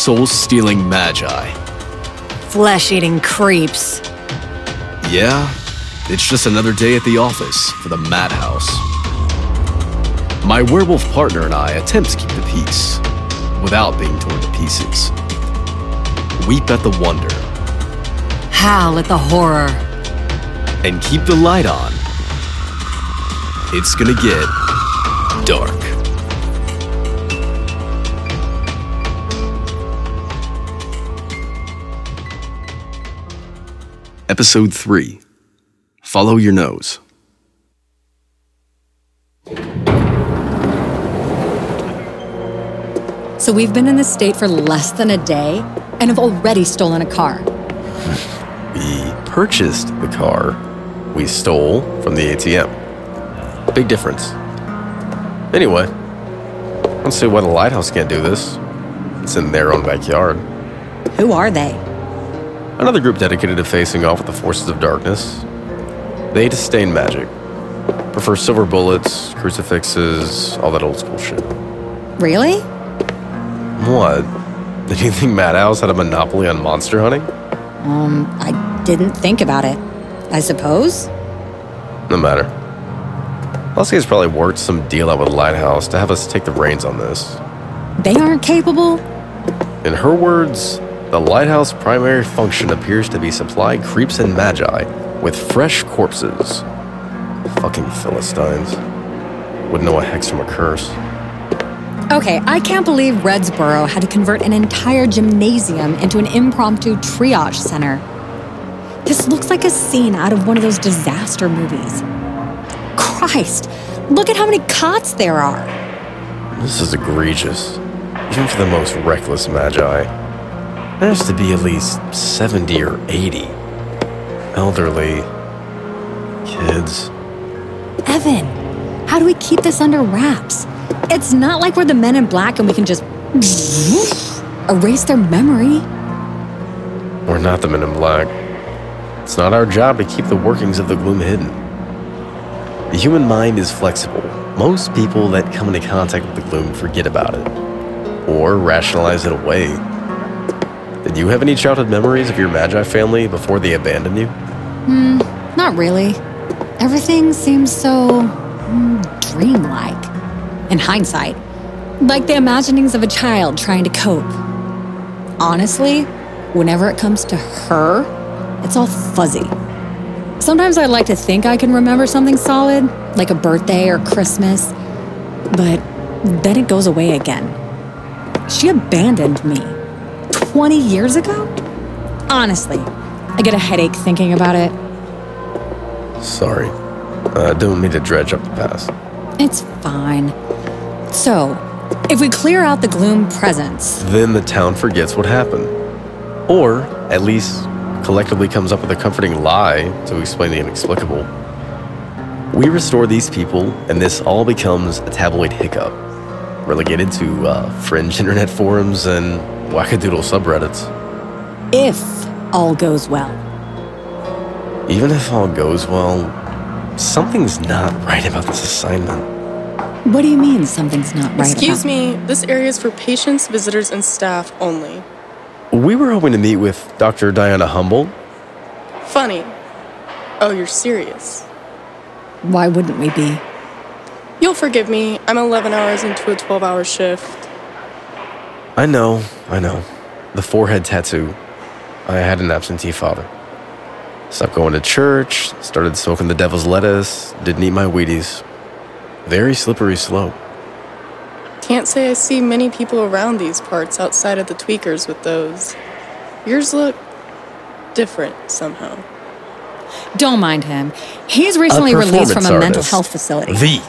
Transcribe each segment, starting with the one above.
soul stealing magi. Flesh eating creeps. Yeah, it's just another day at the office for the madhouse. My werewolf partner and I attempt to keep the peace without being torn to pieces. Weep at the wonder Howl at the horror. and keep the light on. It's gonna get dark. Episode 3 Follow Your Nose. So we've been in this state for less than a day and have already stolen a car. We purchased the car we stole from the ATM. Big difference. Anyway, I don't see why the lighthouse can't do this. It's in their own backyard. Who are they? Another group dedicated to facing off with the forces of darkness. They disdain magic, prefer silver bullets, crucifixes, all that old school shit. Really? What? Did you think Madhouse had a monopoly on monster hunting? Um, I didn't think about it. I suppose? No matter. Lusky probably worked some deal out with Lighthouse to have us take the reins on this. They aren't capable? In her words, the lighthouse primary function appears to be supply creeps and magi with fresh corpses. Fucking Philistines. Wouldn't know a hex from a curse. Okay, I can't believe Redsboro had to convert an entire gymnasium into an impromptu triage center. This looks like a scene out of one of those disaster movies. Christ, look at how many cots there are. This is egregious. Even for the most reckless magi. There has to be at least 70 or 80. Elderly. Kids. Evan, how do we keep this under wraps? It's not like we're the men in black and we can just erase their memory. We're not the men in black. It's not our job to keep the workings of the gloom hidden. The human mind is flexible. Most people that come into contact with the gloom forget about it or rationalize it away. Did you have any childhood memories of your Magi family before they abandoned you? Not really. Everything seems so mm, dreamlike. In hindsight, like the imaginings of a child trying to cope. Honestly, whenever it comes to her, it's all fuzzy. Sometimes I like to think I can remember something solid, like a birthday or Christmas, but then it goes away again. She abandoned me 20 years ago? Honestly, I get a headache thinking about it. Sorry. I don't mean to dredge up the past. It's fine. So, if we clear out the gloom presence, Then the town forgets what happened. Or, at least, collectively comes up with a comforting lie to explain the inexplicable. We restore these people, and this all becomes a tabloid hiccup, relegated to uh, fringe internet forums and wackadoodle subreddits. if all goes well. Even if all goes well, something's not right about this assignment. What do you mean something's not right Excuse about me, this area is for patients, visitors, and staff only. We were hoping to meet with Dr. Diana Humboldt. Funny. Oh, you're serious. Why wouldn't we be? You'll forgive me, I'm 11 hours into a 12 hour shift. I know, I know. The forehead tattoo. I had an absentee father. Stopped going to church, started smoking the devil's lettuce, didn't eat my Wheaties. Very slippery slope. Can't say I see many people around these parts outside of the tweakers with those. Yours look different somehow. Don't mind him. He's recently released from a performance mental health facility. The.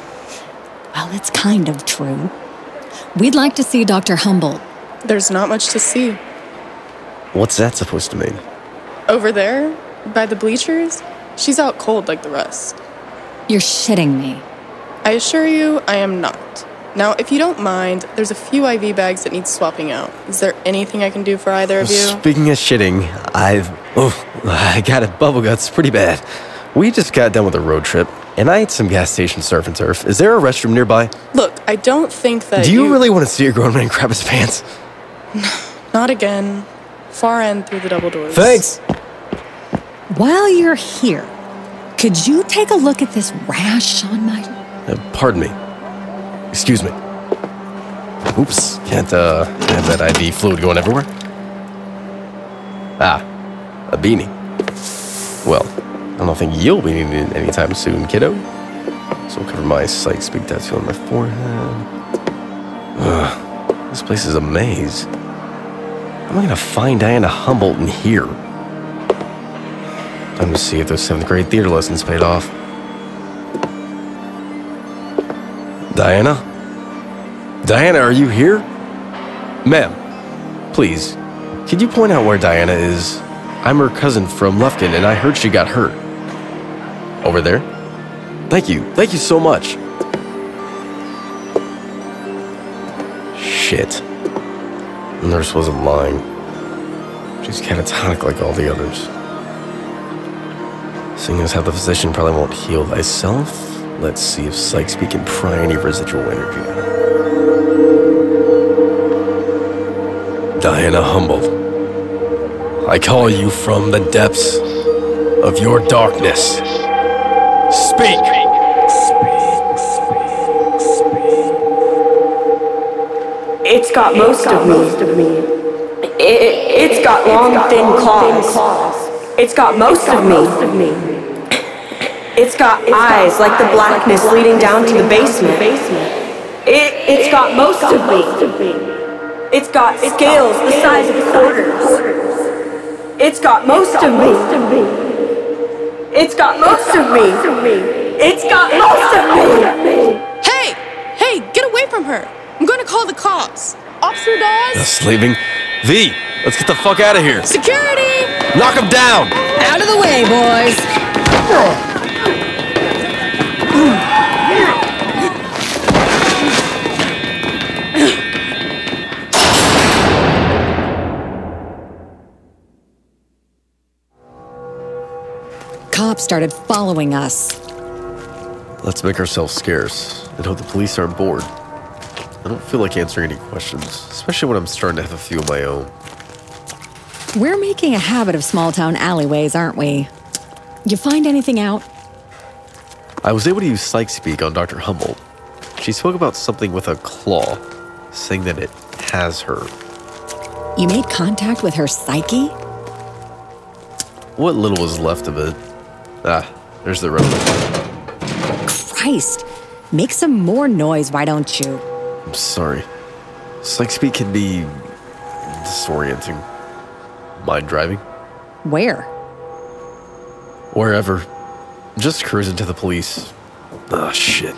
well, it's kind of true. We'd like to see Dr. Humboldt. There's not much to see. What's that supposed to mean? Over there, by the bleachers, she's out cold like the rest. You're shitting me. I assure you, I am not. Now, if you don't mind, there's a few IV bags that need swapping out. Is there anything I can do for either of you? Speaking of shitting, I've. Oh, I got it bubble guts pretty bad. We just got done with a road trip, and I ate some gas station surf and turf. Is there a restroom nearby? Look, I don't think that Do you really want to see a grown man crap his pants? Not again. Far end through the double doors. Thanks! While you're here, could you take a look at this rash on my. Uh, pardon me. Excuse me. Oops, can't uh, have that IV fluid going everywhere. Ah, a beanie. Well, I don't think you'll be needing it anytime soon, kiddo. So I'll cover my psych speak tattoo on my forehead. Ugh, this place is a maze. How am I gonna find Diana Humboldt in here? Time to see if those seventh grade theater lessons paid off. Diana? Diana, are you here? Ma'am, please, could you point out where Diana is? I'm her cousin from Lufkin, and I heard she got hurt. Over there? Thank you. Thank you so much. Shit. The nurse wasn't lying. She's catatonic like all the others. Seeing as how the physician probably won't heal thyself, let's see if psych speak can pry any residual energy out. Diana Humboldt, I call you from the depths of your darkness. Speak! It's got most of me. It, it's got long, thin claws. It's got most of me. It's got eyes like the blackness leading down to the basement. It, it's got most of me. It's got scales the size of quarters. It's got most of me. It's got most of me. It's got most of me. Hey! Hey, get away from her! I'm gonna call the cops. Officer Dawes? Just leaving. V, let's get the fuck out of here. Security! Knock him down! Out of the way, boys! Cops started following us. Let's make ourselves scarce and hope the police aren't bored. I don't feel like answering any questions, especially when I'm starting to have a few of my own. We're making a habit of small town alleyways, aren't we? You find anything out? I was able to use psych speak on Dr. Humboldt. She spoke about something with a claw, saying that it has her. You made contact with her psyche? What little was left of it. Ah, there's the road. Christ! Make some more noise, why don't you? I'm sorry. Psych speak can be disorienting. Mind driving? Where? Wherever. Just cruising to the police. Ah, shit.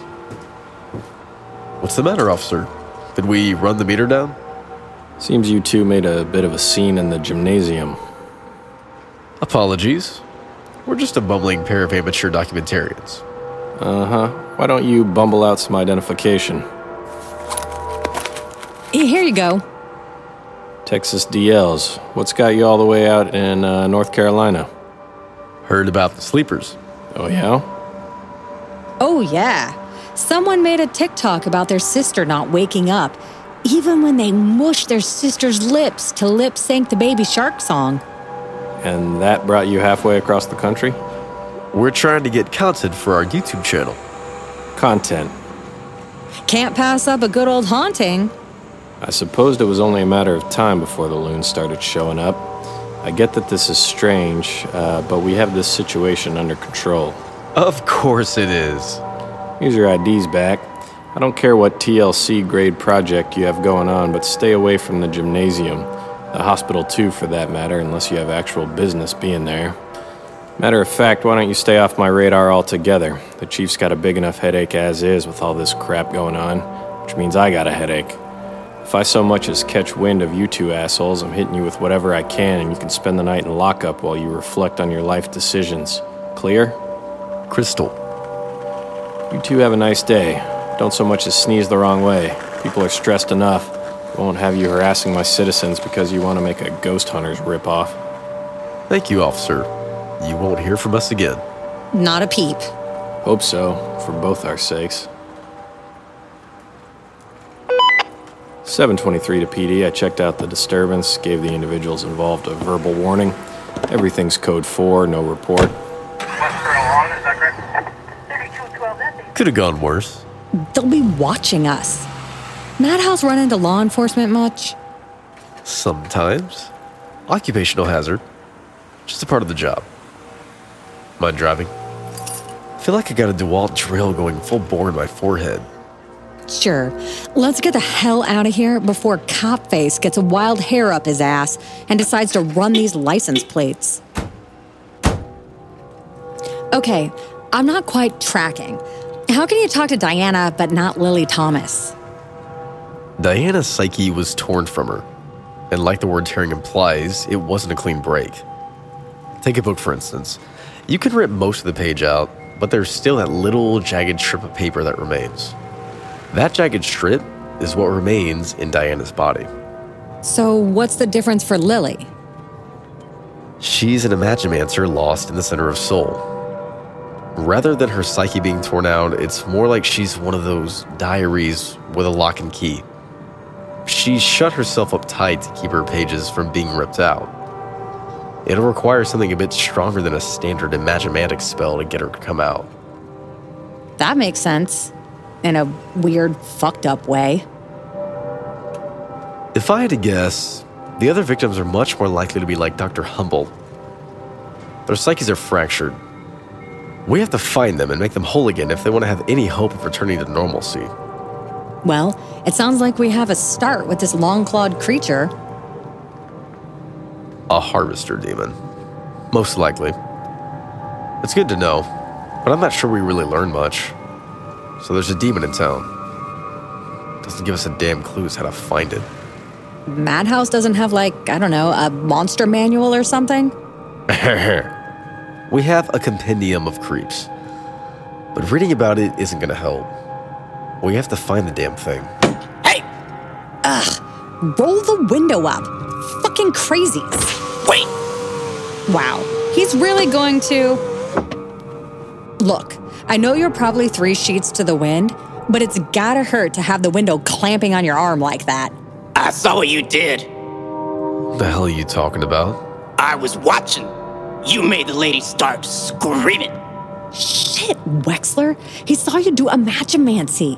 What's the matter, officer? Did we run the meter down? Seems you two made a bit of a scene in the gymnasium. Apologies. We're just a bumbling pair of amateur documentarians. Uh huh. Why don't you bumble out some identification? Here you go. Texas DLs. What's got you all the way out in uh, North Carolina? Heard about the sleepers. Oh, yeah? Oh, yeah. Someone made a TikTok about their sister not waking up, even when they mushed their sister's lips to lip sync the Baby Shark song. And that brought you halfway across the country? We're trying to get content for our YouTube channel. Content. Can't pass up a good old haunting. I supposed it was only a matter of time before the loons started showing up. I get that this is strange, uh, but we have this situation under control. Of course it is. Here's your IDs back. I don't care what TLC grade project you have going on, but stay away from the gymnasium. The hospital, too, for that matter, unless you have actual business being there. Matter of fact, why don't you stay off my radar altogether? The chief's got a big enough headache as is with all this crap going on, which means I got a headache. If I so much as catch wind of you two assholes, I'm hitting you with whatever I can, and you can spend the night in lockup while you reflect on your life decisions. Clear? Crystal. You two have a nice day. Don't so much as sneeze the wrong way. People are stressed enough. I won't have you harassing my citizens because you want to make a ghost hunter's ripoff. Thank you, officer. You won't hear from us again. Not a peep. Hope so, for both our sakes. 723 to PD. I checked out the disturbance, gave the individuals involved a verbal warning. Everything's code 4, no report. Could have gone worse. They'll be watching us. Madhouse run into law enforcement much? Sometimes. Occupational hazard. Just a part of the job. Mind driving? feel like I got a DeWalt drill going full bore in my forehead. Sure. Let's get the hell out of here before Copface gets a wild hair up his ass and decides to run these license plates. Okay, I'm not quite tracking. How can you talk to Diana but not Lily Thomas? Diana's psyche was torn from her, and like the word tearing implies, it wasn't a clean break. Take a book, for instance. You can rip most of the page out, but there's still that little jagged strip of paper that remains. That jagged strip is what remains in Diana's body. So, what's the difference for Lily? She's an Imagimancer lost in the center of soul. Rather than her psyche being torn out, it's more like she's one of those diaries with a lock and key. She shut herself up tight to keep her pages from being ripped out. It'll require something a bit stronger than a standard Imagimantic spell to get her to come out. That makes sense. In a weird, fucked up way. If I had to guess, the other victims are much more likely to be like Dr. Humboldt. Their psyches are fractured. We have to find them and make them whole again if they want to have any hope of returning to normalcy. Well, it sounds like we have a start with this long clawed creature. A harvester demon. Most likely. It's good to know, but I'm not sure we really learn much. So there's a demon in town. Doesn't give us a damn clue as how to find it. Madhouse doesn't have, like, I don't know, a monster manual or something? we have a compendium of creeps, but reading about it isn't going to help. We have to find the damn thing. Hey! Ugh. Roll the window up. Fucking crazies. Wait! Wow. He's really going to. Look, I know you're probably three sheets to the wind, but it's gotta hurt to have the window clamping on your arm like that. I saw what you did. The hell are you talking about? I was watching. You made the lady start screaming. Shit, Wexler. He saw you do a Imagimancy.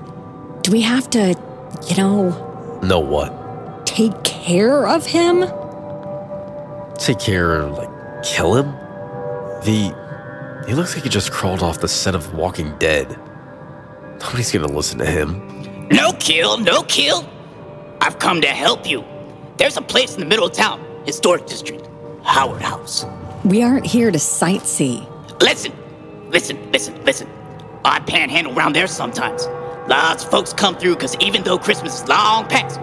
Do we have to, you know, Know what? take care of him? Take care of, like, kill him? The. He looks like he just crawled off the set of Walking Dead. Nobody's gonna listen to him. No kill, no kill. I've come to help you. There's a place in the middle of town, historic district, Howard House. We aren't here to sightsee. Listen, listen, listen, listen. I panhandle around there sometimes. Lots of folks come through because even though Christmas is long past,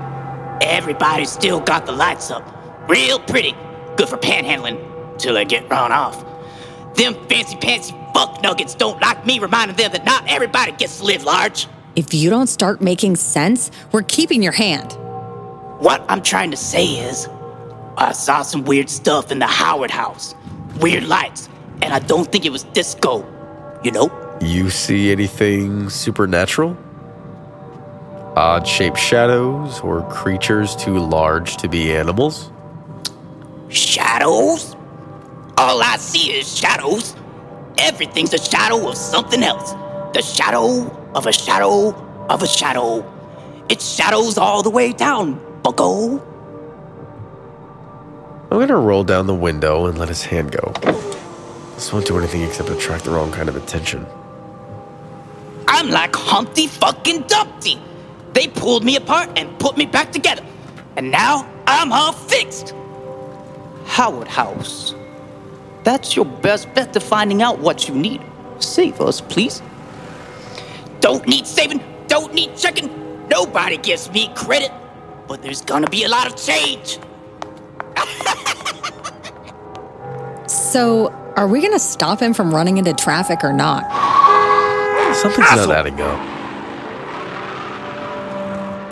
everybody's still got the lights up. Real pretty. Good for panhandling till they get run off. Them fancy pantsy fuck nuggets don't like me reminding them that not everybody gets to live large. If you don't start making sense, we're keeping your hand. What I'm trying to say is, I saw some weird stuff in the Howard house. Weird lights. And I don't think it was disco. You know? You see anything supernatural? Odd shaped shadows or creatures too large to be animals? Shadows? All I see is shadows. Everything's a shadow of something else. The shadow of a shadow of a shadow. It's shadows all the way down, bucko. I'm gonna roll down the window and let his hand go. This won't do anything except attract the wrong kind of attention. I'm like Humpty fucking Dumpty. They pulled me apart and put me back together. And now I'm all fixed. Howard House. That's your best bet to finding out what you need. Save us, please. Don't need saving, don't need checking. Nobody gives me credit. But there's gonna be a lot of change. So, are we gonna stop him from running into traffic or not? Something's not adding up.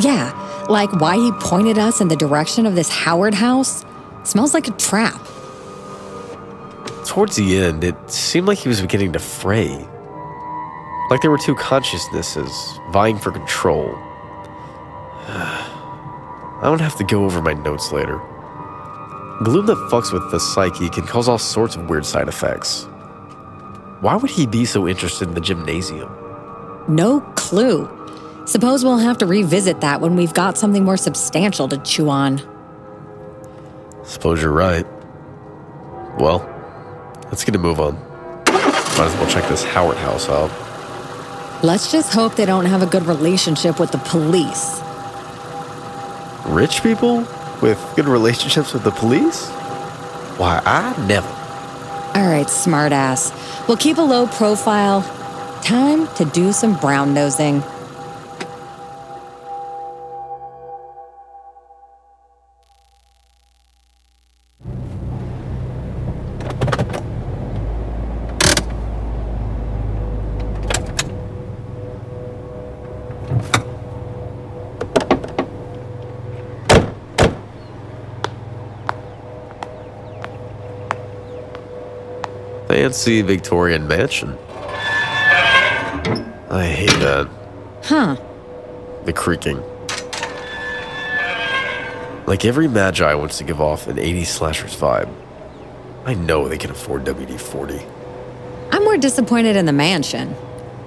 Yeah, like why he pointed us in the direction of this Howard house? Smells like a trap. Towards the end, it seemed like he was beginning to fray. Like there were two consciousnesses vying for control. I don't have to go over my notes later. Gloom that fucks with the psyche can cause all sorts of weird side effects. Why would he be so interested in the gymnasium? No clue. Suppose we'll have to revisit that when we've got something more substantial to chew on. Suppose you're right. Well, let's get a move on. Might as well check this Howard house out. Let's just hope they don't have a good relationship with the police. Rich people with good relationships with the police? Why, I never. All right, smartass. We'll keep a low profile. Time to do some brown nosing. Fancy Victorian mansion. I hate that. Huh. The creaking. Like every Magi wants to give off an 80s slashers vibe. I know they can afford WD 40. I'm more disappointed in the mansion.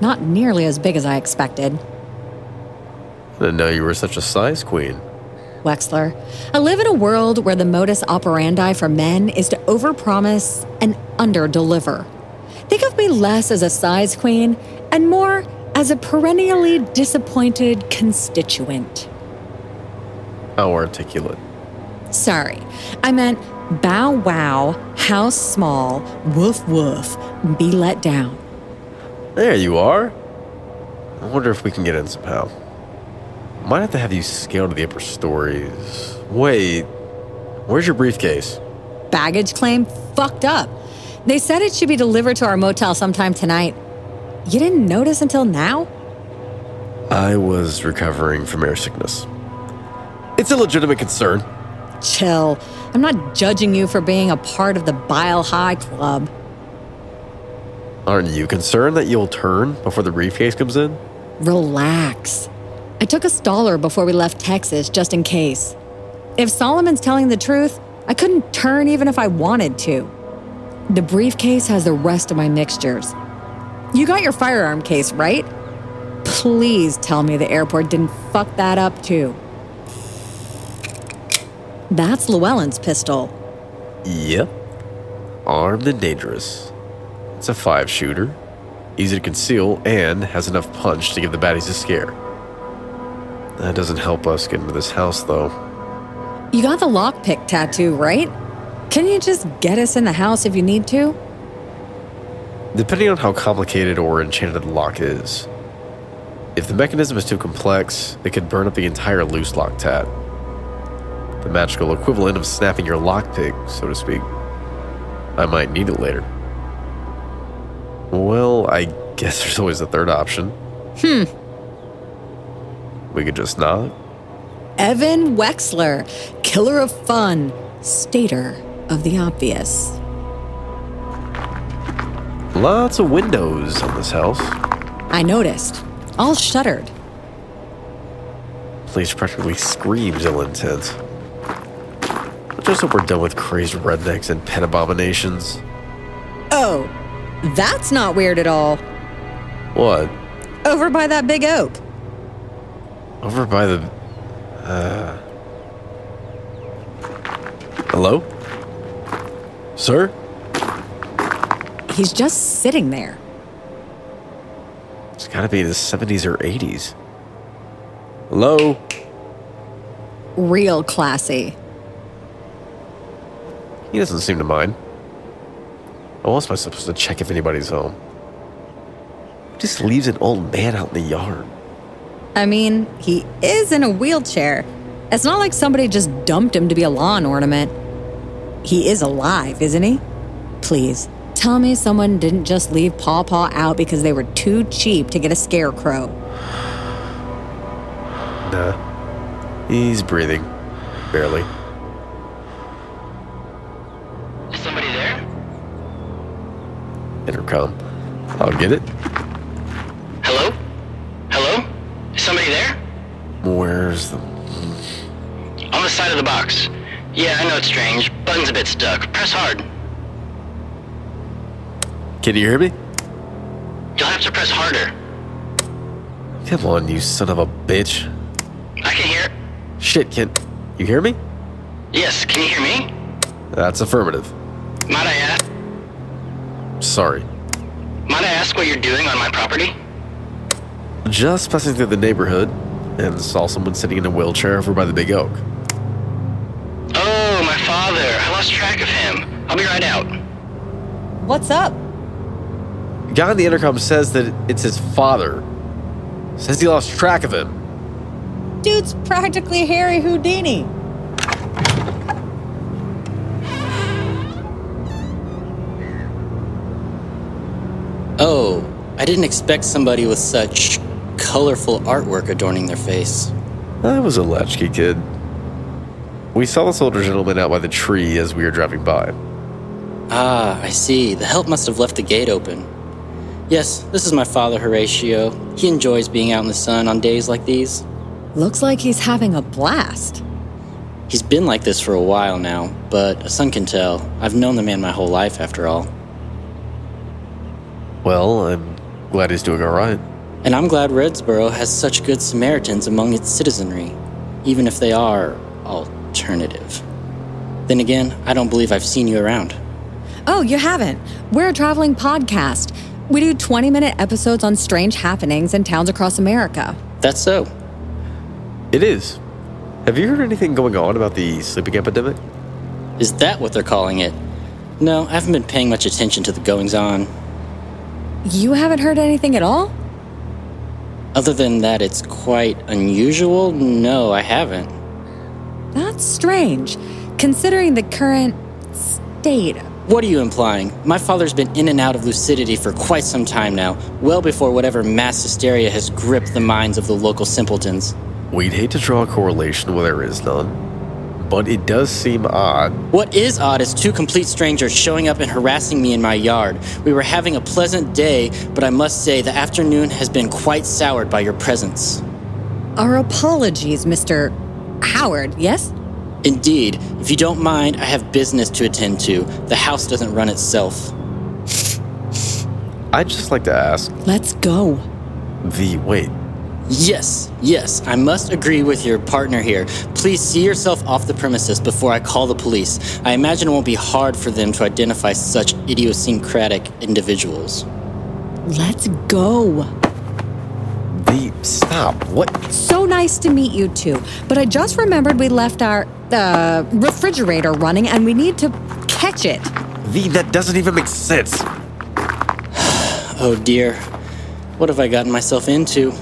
Not nearly as big as I expected. I didn't know you were such a size queen. Wexler. I live in a world where the modus operandi for men is to overpromise and underdeliver. Think of me less as a size queen and more as a perennially disappointed constituent. How articulate. Sorry, I meant bow wow, house small, woof woof, be let down. There you are. I wonder if we can get in somehow. Might have to have you scale to the upper stories. Wait, where's your briefcase? Baggage claim fucked up. They said it should be delivered to our motel sometime tonight. You didn't notice until now? I was recovering from air sickness. It's a legitimate concern. Chill. I'm not judging you for being a part of the Bile High Club. Aren't you concerned that you'll turn before the briefcase comes in? Relax. I took a staller before we left Texas just in case. If Solomon's telling the truth, I couldn't turn even if I wanted to. The briefcase has the rest of my mixtures. You got your firearm case, right? Please tell me the airport didn't fuck that up too. That's Llewellyn's pistol. Yep. Armed and dangerous. It's a five shooter, easy to conceal, and has enough punch to give the baddies a scare. That doesn't help us get into this house, though. You got the lockpick tattoo, right? Can you just get us in the house if you need to? Depending on how complicated or enchanted the lock is. If the mechanism is too complex, it could burn up the entire loose lock tat. The magical equivalent of snapping your lockpick, so to speak. I might need it later. Well, I guess there's always a third option. Hmm. We could just not. Evan Wexler, killer of fun, stater of the obvious. Lots of windows on this house. I noticed. All shuttered. Place practically screams ill intent. I just hope we're done with crazed rednecks and pet abominations. Oh, that's not weird at all. What? Over by that big oak. Over by the. Uh. Hello? Sir? He's just sitting there. It's gotta be the 70s or 80s. Hello? Real classy. He doesn't seem to mind. How else am I supposed to check if anybody's home? He just leaves an old man out in the yard. I mean, he is in a wheelchair. It's not like somebody just dumped him to be a lawn ornament. He is alive, isn't he? Please, tell me someone didn't just leave Paw Paw out because they were too cheap to get a scarecrow. Nah. He's breathing. Barely. Is somebody there? Intercom. I'll get it. Hello? Hello? Is somebody there? Where's the. On the side of the box. Yeah, I know it's strange. Button's a bit stuck. Press hard. Can you hear me? You'll have to press harder. Come on, you son of a bitch. I can hear. Shit, can you hear me? Yes, can you hear me? That's affirmative. Might I ask? Sorry. Might I ask what you're doing on my property? Just passing through the neighborhood and saw someone sitting in a wheelchair over by the big oak. Oh, my father. I lost track of him. I'll be right out. What's up? Guy on the intercom says that it's his father. Says he lost track of him. Dude's practically Harry Houdini. Oh, I didn't expect somebody with such colorful artwork adorning their face. I was a latchkey kid. We saw this older gentleman out by the tree as we were driving by. Ah, I see. The help must have left the gate open. Yes, this is my father, Horatio. He enjoys being out in the sun on days like these. Looks like he's having a blast. He's been like this for a while now, but a son can tell. I've known the man my whole life, after all. Well, I'm glad he's doing alright. And I'm glad Redsboro has such good Samaritans among its citizenry, even if they are alternative. Then again, I don't believe I've seen you around. Oh, you haven't. We're a traveling podcast. We do 20 minute episodes on strange happenings in towns across America. That's so. It is. Have you heard anything going on about the sleeping epidemic? Is that what they're calling it? No, I haven't been paying much attention to the goings on. You haven't heard anything at all? Other than that, it's quite unusual. No, I haven't. That's strange, considering the current state. What are you implying? My father's been in and out of lucidity for quite some time now, well before whatever mass hysteria has gripped the minds of the local simpletons. We'd hate to draw a correlation where there is none, but it does seem odd. What is odd is two complete strangers showing up and harassing me in my yard. We were having a pleasant day, but I must say the afternoon has been quite soured by your presence. Our apologies, Mr. Howard, yes? Indeed, if you don't mind, I have business to attend to. The house doesn't run itself. I'd just like to ask Let's go. the wait. Yes, yes, I must agree with your partner here. Please see yourself off the premises before I call the police. I imagine it won't be hard for them to identify such idiosyncratic individuals. Let's go. The stop. What? So nice to meet you two. But I just remembered we left our uh, refrigerator running and we need to catch it. The that doesn't even make sense. Oh dear, what have I gotten myself into?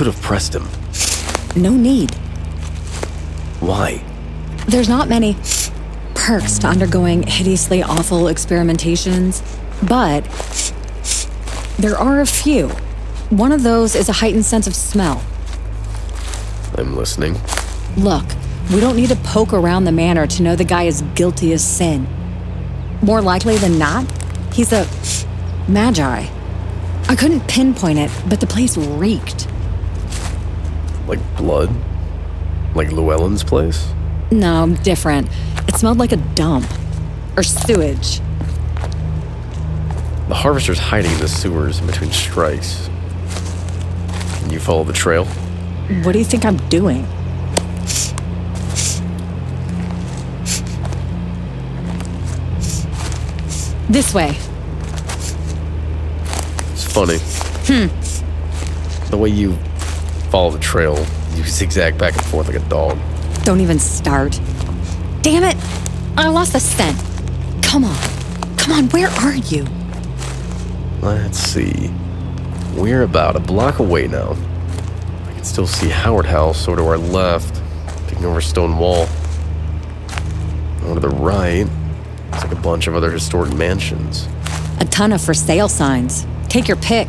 Could have pressed him. No need. Why? There's not many perks to undergoing hideously awful experimentations, but there are a few. One of those is a heightened sense of smell. I'm listening. Look, we don't need to poke around the manor to know the guy is guilty as sin. More likely than not, he's a magi. I couldn't pinpoint it, but the place reeked. Like blood? Like Llewellyn's place? No, different. It smelled like a dump. Or sewage. The harvester's hiding in the sewers in between strikes. Can you follow the trail? What do you think I'm doing? This way. It's funny. Hmm. The way you follow the trail, you zigzag back and forth like a dog. Don't even start. Damn it! I lost the scent. Come on. Come on, where are you? Let's see. We're about a block away now. I can still see Howard House over to our left, peeking over a stone wall. Over to the right, it's like a bunch of other historic mansions. A ton of for sale signs. Take your pick.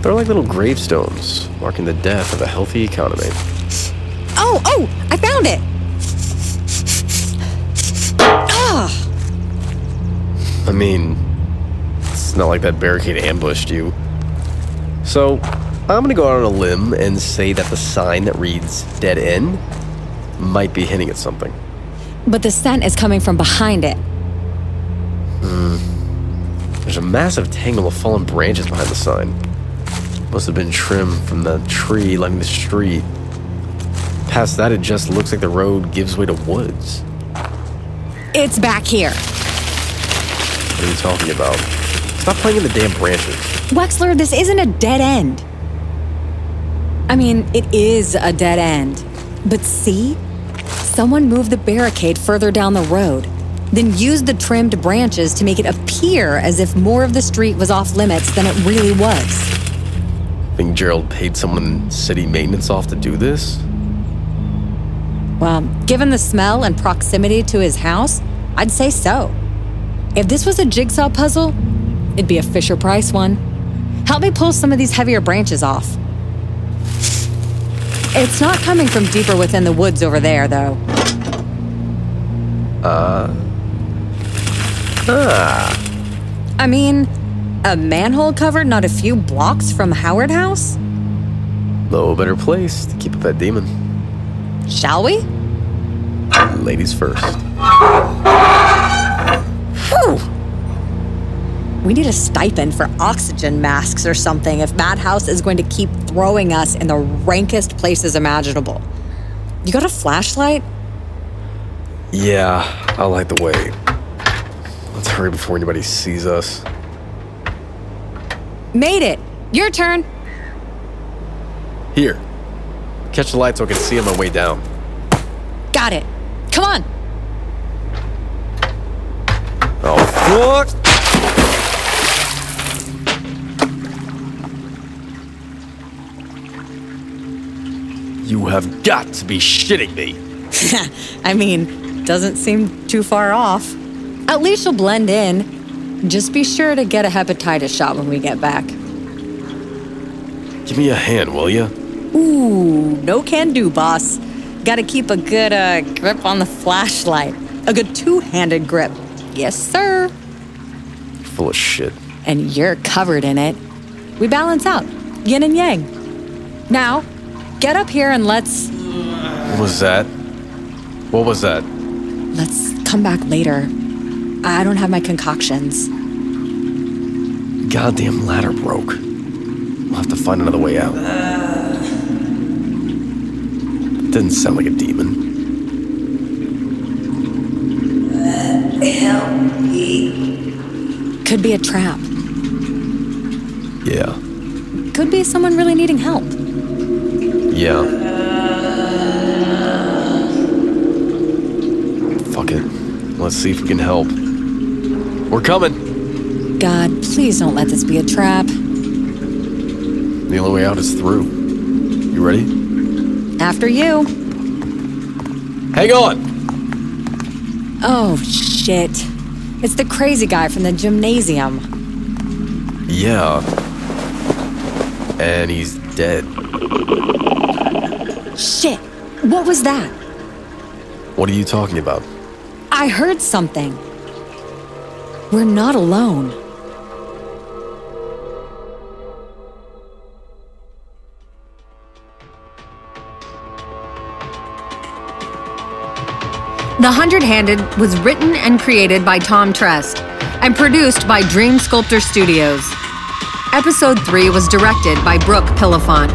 They're like little gravestones, marking the death of a healthy economy. Oh, oh, I found it! Ah! I mean, it's not like that barricade ambushed you. So, I'm gonna go out on a limb and say that the sign that reads dead end might be hinting at something. But the scent is coming from behind it. Hmm. There's a massive tangle of fallen branches behind the sign. Must have been trimmed from the tree lining the street. Past that, it just looks like the road gives way to woods. It's back here. What are you talking about? Stop playing in the damn branches. Wexler, this isn't a dead end. I mean, it is a dead end. But see? Someone moved the barricade further down the road, then used the trimmed branches to make it appear as if more of the street was off limits than it really was. Think Gerald paid someone in city maintenance off to do this? Well, given the smell and proximity to his house, I'd say so. If this was a jigsaw puzzle, it'd be a Fisher Price one. Help me pull some of these heavier branches off. It's not coming from deeper within the woods over there, though. Uh. Ah. I mean, a manhole cover not a few blocks from Howard House? No better place to keep a pet demon. Shall we? Ladies first. Whew! We need a stipend for oxygen masks or something if Madhouse is going to keep throwing us in the rankest places imaginable. You got a flashlight? Yeah, I like the way. Let's hurry before anybody sees us. Made it! Your turn! Here. Catch the light so I can see on my way down. Got it! Come on! Oh, fuck! You have got to be shitting me. I mean, doesn't seem too far off. At least you'll blend in. Just be sure to get a hepatitis shot when we get back. Give me a hand, will ya? Ooh, no can do, boss. Gotta keep a good uh, grip on the flashlight. A good two handed grip. Yes, sir. Full of shit. And you're covered in it. We balance out, yin and yang. Now, get up here and let's. What was that? What was that? Let's come back later. I don't have my concoctions. Goddamn ladder broke. We'll have to find another way out. Didn't sound like a demon. Help me. Could be a trap. Yeah. Could be someone really needing help. Yeah. Fuck it. Let's see if we can help. We're coming. God, please don't let this be a trap. The only way out is through. You ready? After you. Hang on! Oh, shit. It's the crazy guy from the gymnasium. Yeah. And he's dead. Shit. What was that? What are you talking about? I heard something. We're not alone. The Hundred Handed was written and created by Tom Trest and produced by Dream Sculptor Studios. Episode 3 was directed by Brooke Pillafont.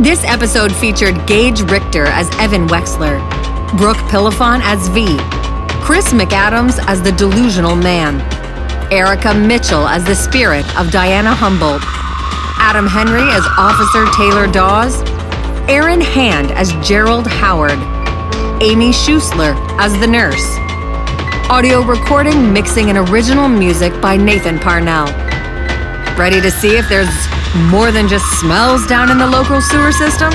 This episode featured Gage Richter as Evan Wexler, Brooke Pillafont as V, Chris McAdams as the delusional man, Erica Mitchell as the spirit of Diana Humboldt, Adam Henry as Officer Taylor Dawes, Aaron Hand as Gerald Howard, Amy Schusler as the nurse. Audio recording, mixing, and original music by Nathan Parnell. Ready to see if there's more than just smells down in the local sewer system?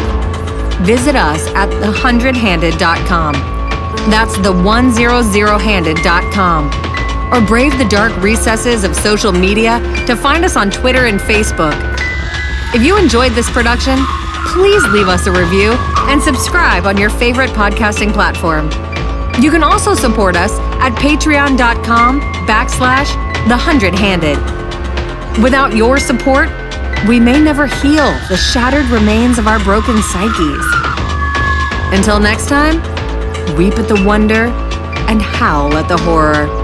Visit us at thehundredhanded.com. That's the 100handed.com. Or brave the dark recesses of social media to find us on Twitter and Facebook. If you enjoyed this production, please leave us a review and subscribe on your favorite podcasting platform. You can also support us at patreon.com backslash The Hundred Handed. Without your support, we may never heal the shattered remains of our broken psyches. Until next time, weep at the wonder and howl at the horror.